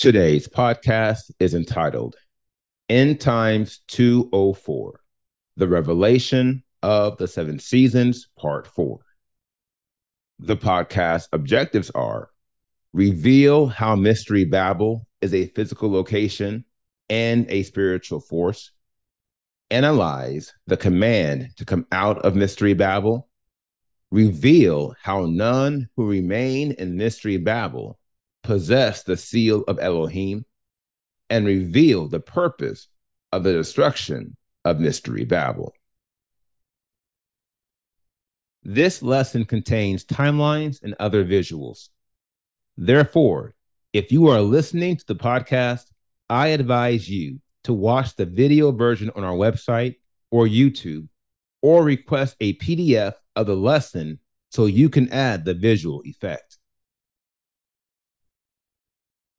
Today's podcast is entitled End Times 204 The Revelation of the Seven Seasons, Part 4. The podcast objectives are reveal how Mystery Babel is a physical location and a spiritual force, analyze the command to come out of Mystery Babel, reveal how none who remain in Mystery Babel possess the seal of Elohim and reveal the purpose of the destruction of Mystery Babel. This lesson contains timelines and other visuals. Therefore, if you are listening to the podcast, I advise you to watch the video version on our website or YouTube or request a PDF of the lesson so you can add the visual effect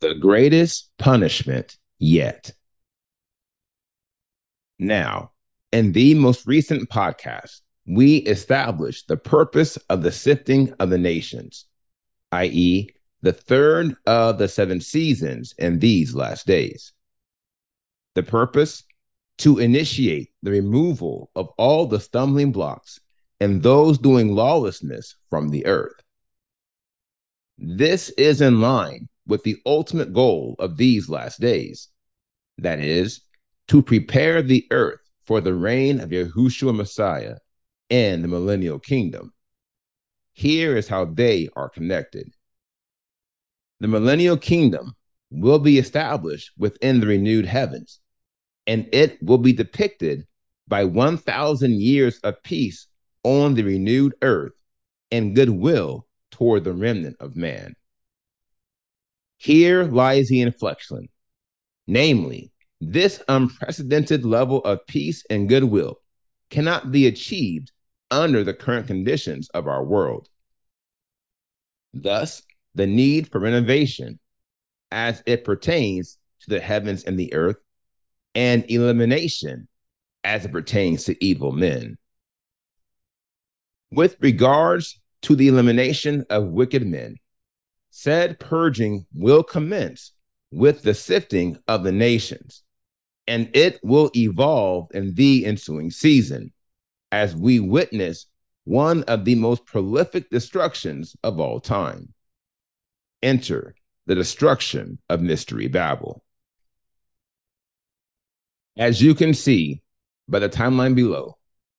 the greatest punishment yet. Now, in the most recent podcast, we established the purpose of the sifting of the nations, i.e., the third of the seven seasons in these last days. The purpose? To initiate the removal of all the stumbling blocks and those doing lawlessness from the earth. This is in line with the ultimate goal of these last days. That is, to prepare the earth for the reign of Yahushua Messiah and the millennial kingdom. Here is how they are connected. The millennial kingdom will be established within the renewed heavens, and it will be depicted by 1,000 years of peace on the renewed earth and goodwill toward the remnant of man. Here lies the inflection. Namely, this unprecedented level of peace and goodwill cannot be achieved under the current conditions of our world. Thus, the need for renovation as it pertains to the heavens and the earth, and elimination as it pertains to evil men. With regards to the elimination of wicked men, said purging will commence with the sifting of the nations, and it will evolve in the ensuing season as we witness one of the most prolific destructions of all time. Enter the destruction of Mystery Babel. As you can see by the timeline below,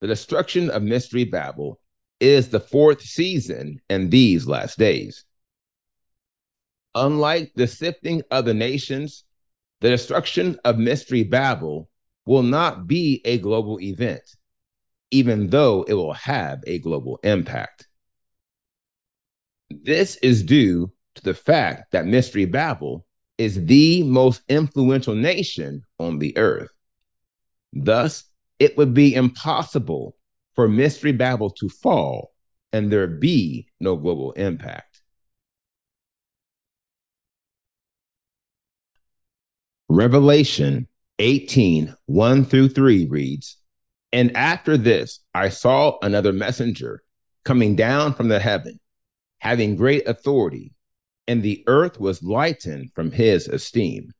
the destruction of Mystery Babel is the fourth season in these last days. Unlike the sifting of the nations, the destruction of Mystery Babel will not be a global event, even though it will have a global impact. This is due to the fact that Mystery Babel is the most influential nation on the earth. Thus, it would be impossible for Mystery Babel to fall and there be no global impact. Revelation 18, 1 through 3 reads, And after this, I saw another messenger coming down from the heaven, having great authority, and the earth was lightened from his esteem.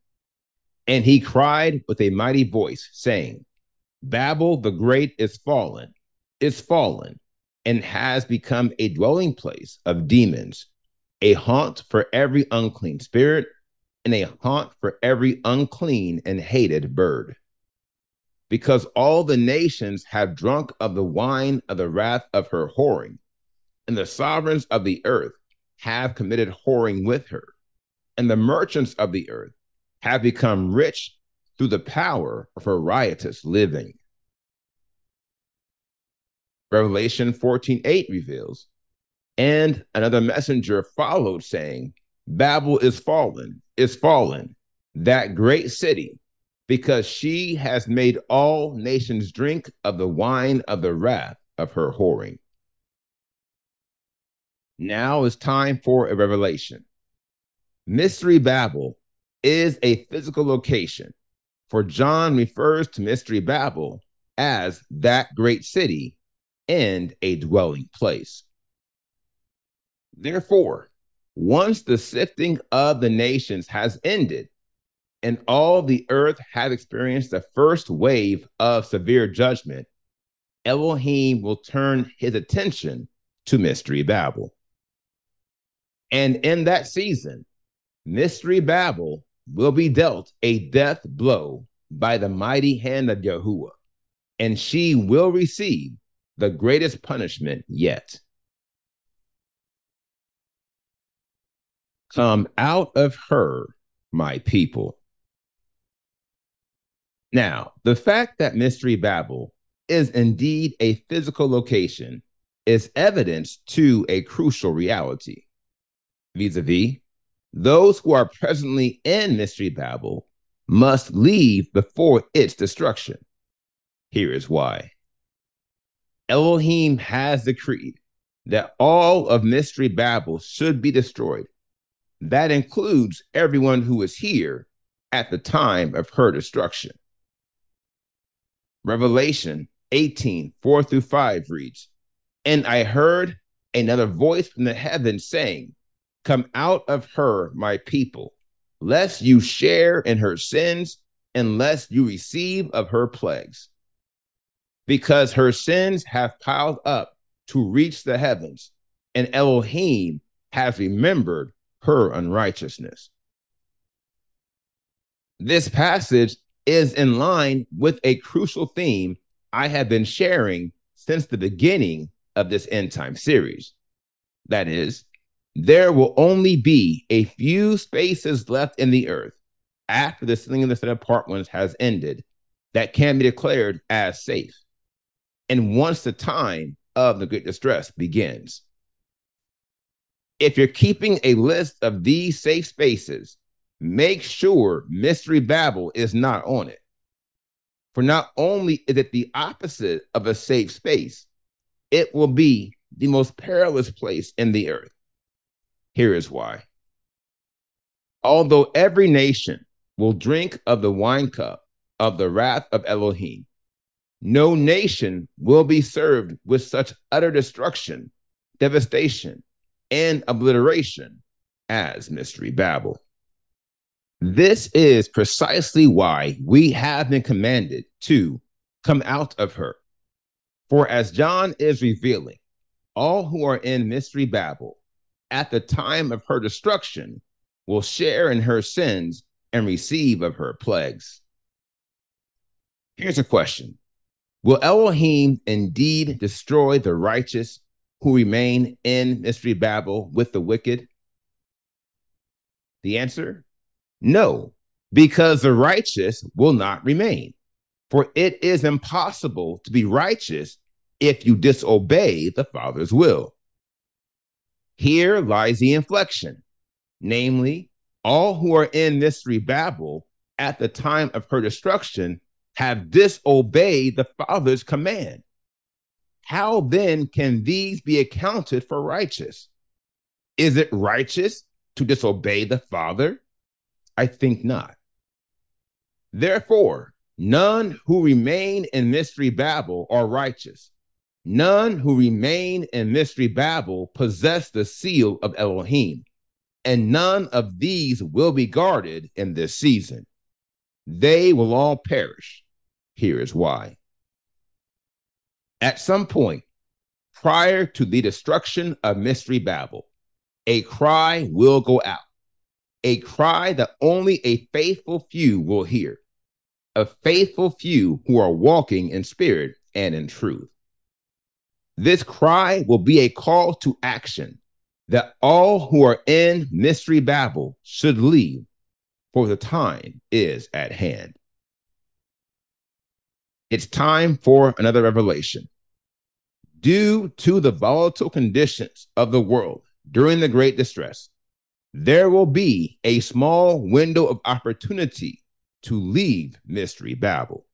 And he cried with a mighty voice, saying, Babel the great is fallen, is fallen, and has become a dwelling place of demons, a haunt for every unclean spirit and a haunt for every unclean and hated bird. Because all the nations have drunk of the wine of the wrath of her whoring, and the sovereigns of the earth have committed whoring with her, and the merchants of the earth have become rich through the power of her riotous living. Revelation 14:8 reveals, And another messenger followed, saying, Babel is fallen, is fallen, that great city, because she has made all nations drink of the wine of the wrath of her whoring. Now is time for a revelation. Mystery Babel is a physical location, for John refers to Mystery Babel as that great city and a dwelling place. Therefore, once the sifting of the nations has ended and all the earth has experienced the first wave of severe judgment, Elohim will turn his attention to Mystery Babel. And in that season, Mystery Babel will be dealt a death blow by the mighty hand of Yahuwah, and she will receive the greatest punishment yet. Come out of her, my people. Now, the fact that Mystery Babel is indeed a physical location is evidence to a crucial reality. Vis a vis, those who are presently in Mystery Babel must leave before its destruction. Here is why Elohim has decreed that all of Mystery Babel should be destroyed. That includes everyone who was here at the time of her destruction. Revelation 18, 4 through 5 reads, And I heard another voice from the heavens saying, Come out of her, my people, lest you share in her sins, and lest you receive of her plagues. Because her sins have piled up to reach the heavens, and Elohim has remembered her unrighteousness. This passage is in line with a crucial theme I have been sharing since the beginning of this end time series. That is, there will only be a few spaces left in the earth after the sealing of the set apart ones has ended that can be declared as safe. And once the time of the great distress begins. If you're keeping a list of these safe spaces, make sure Mystery Babel is not on it. For not only is it the opposite of a safe space, it will be the most perilous place in the earth. Here is why. Although every nation will drink of the wine cup of the wrath of Elohim, no nation will be served with such utter destruction, devastation, and obliteration as Mystery Babel. This is precisely why we have been commanded to come out of her. For as John is revealing, all who are in Mystery Babel at the time of her destruction will share in her sins and receive of her plagues. Here's a question Will Elohim indeed destroy the righteous who remain in Mystery Babel with the wicked? The answer no, because the righteous will not remain. For it is impossible to be righteous if you disobey the Father's will. Here lies the inflection, namely, all who are in mystery Babel at the time of her destruction have disobeyed the Father's command. How then can these be accounted for righteous? Is it righteous to disobey the Father? I think not. Therefore, none who remain in mystery Babel are righteous, None who remain in mystery Babel possess the seal of Elohim, and none of these will be guarded in this season. They will all perish. Here is why. At some point, prior to the destruction of mystery Babel, a cry will go out, a cry that only a faithful few will hear, a faithful few who are walking in spirit and in truth. This cry will be a call to action that all who are in Mystery Babel should leave, for the time is at hand. It's time for another revelation. Due to the volatile conditions of the world during the Great Distress, there will be a small window of opportunity to leave Mystery Babel.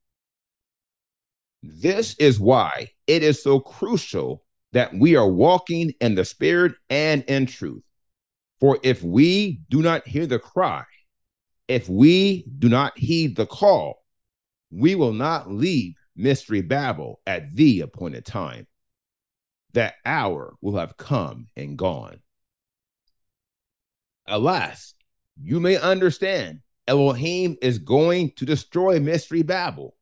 This is why it is so crucial that we are walking in the Spirit and in truth. For if we do not hear the cry, if we do not heed the call, we will not leave Mystery Babel at the appointed time. That hour will have come and gone. Alas, you may understand Elohim is going to destroy Mystery Babel,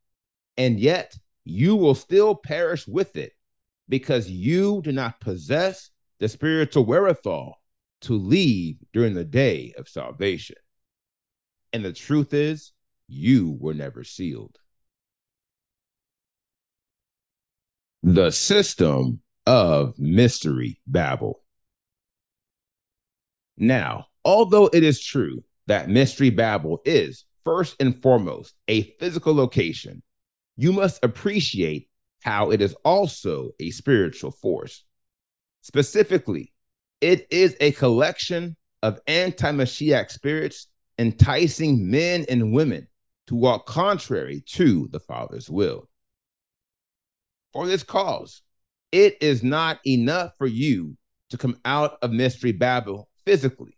and yet you will still perish with it because you do not possess the spiritual wherewithal to leave during the day of salvation. And the truth is, you were never sealed. The system of mystery Babel. Now, although it is true that Mystery Babel is first and foremost a physical location, you must appreciate how it is also a spiritual force. Specifically, it is a collection of anti Mashiach spirits enticing men and women to walk contrary to the Father's will. For this cause, it is not enough for you to come out of Mystery Babel physically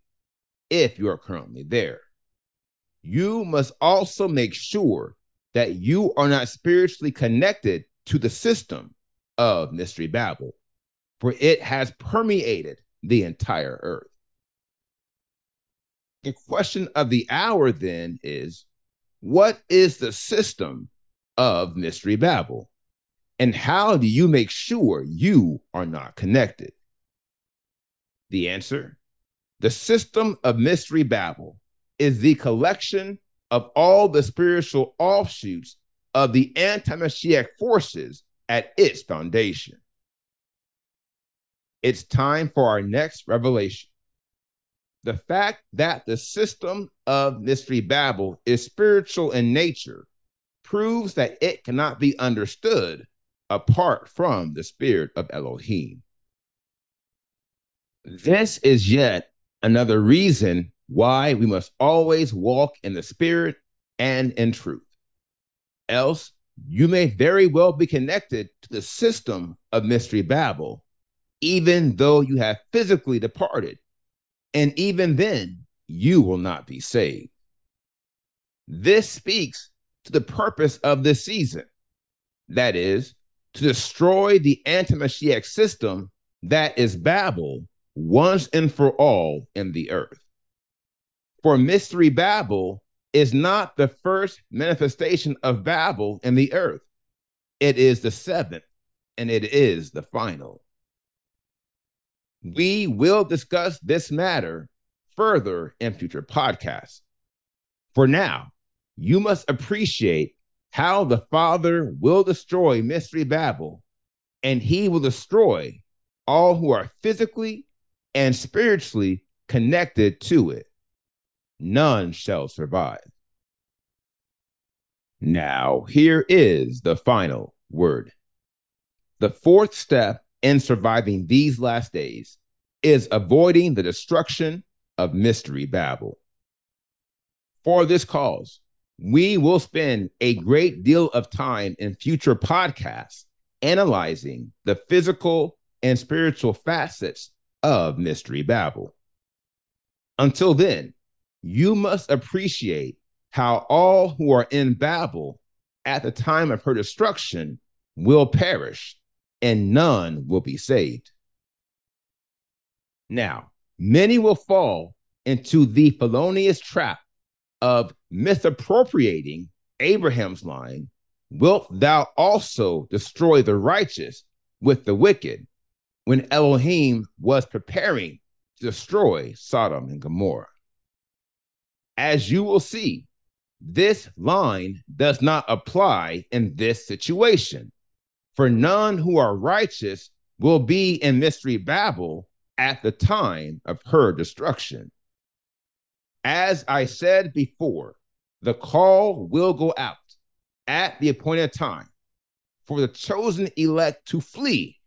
if you are currently there. You must also make sure that you are not spiritually connected to the system of Mystery Babel, for it has permeated the entire earth. The question of the hour then is what is the system of Mystery Babel? And how do you make sure you are not connected? The answer the system of Mystery Babel is the collection of all the spiritual offshoots of the anti Mashiach forces at its foundation. It's time for our next revelation. The fact that the system of Mystery Babel is spiritual in nature proves that it cannot be understood apart from the spirit of Elohim. This is yet another reason why we must always walk in the spirit and in truth. Else, you may very well be connected to the system of Mystery Babel, even though you have physically departed. And even then, you will not be saved. This speaks to the purpose of this season that is, to destroy the anti Mashiach system that is Babel once and for all in the earth. For Mystery Babel is not the first manifestation of Babel in the earth, it is the seventh, and it is the final. We will discuss this matter further in future podcasts. For now, you must appreciate how the Father will destroy Mystery Babel, and he will destroy all who are physically and spiritually connected to it. None shall survive. Now, here is the final word. The fourth step in surviving these last days is avoiding the destruction of Mystery Babel. For this cause, we will spend a great deal of time in future podcasts analyzing the physical and spiritual facets of Mystery Babel. Until then, you must appreciate how all who are in Babel at the time of her destruction will perish, and none will be saved. Now, many will fall into the felonious trap of misappropriating Abraham's line, Wilt thou also destroy the righteous with the wicked? When Elohim was preparing to destroy Sodom and Gomorrah. As you will see, this line does not apply in this situation, for none who are righteous will be in mystery Babel at the time of her destruction. As I said before, the call will go out at the appointed time for the chosen elect to flee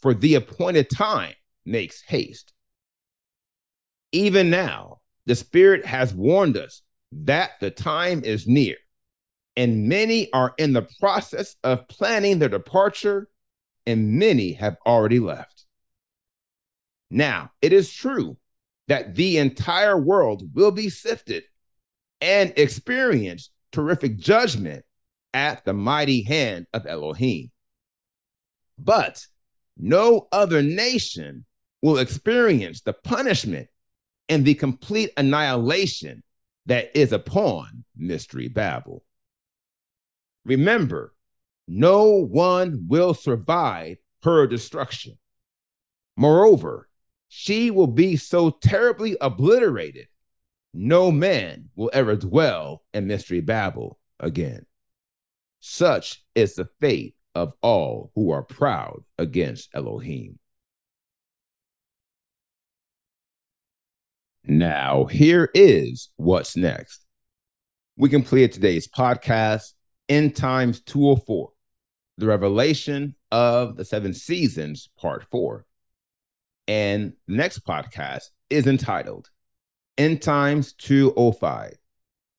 for the appointed time makes haste. Even now, the Spirit has warned us that the time is near, and many are in the process of planning their departure, and many have already left. Now, it is true that the entire world will be sifted and experience terrific judgment at the mighty hand of Elohim. But no other nation will experience the punishment and the complete annihilation that is upon Mystery Babel. Remember, no one will survive her destruction. Moreover, she will be so terribly obliterated, no man will ever dwell in Mystery Babel again. Such is the fate of all who are proud against Elohim. Now, here is what's next. We completed today's podcast, End Times 204, the revelation of the seven seasons, part four. And next podcast is entitled End Times 205,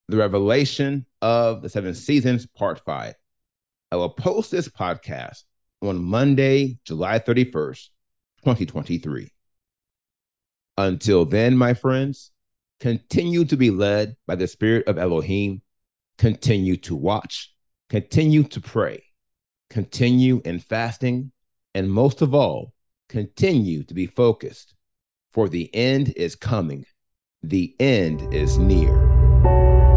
the revelation of the seven seasons, part five. I will post this podcast on Monday, July 31st, 2023. Until then, my friends, continue to be led by the Spirit of Elohim, continue to watch, continue to pray, continue in fasting, and most of all, continue to be focused, for the end is coming. The end is near.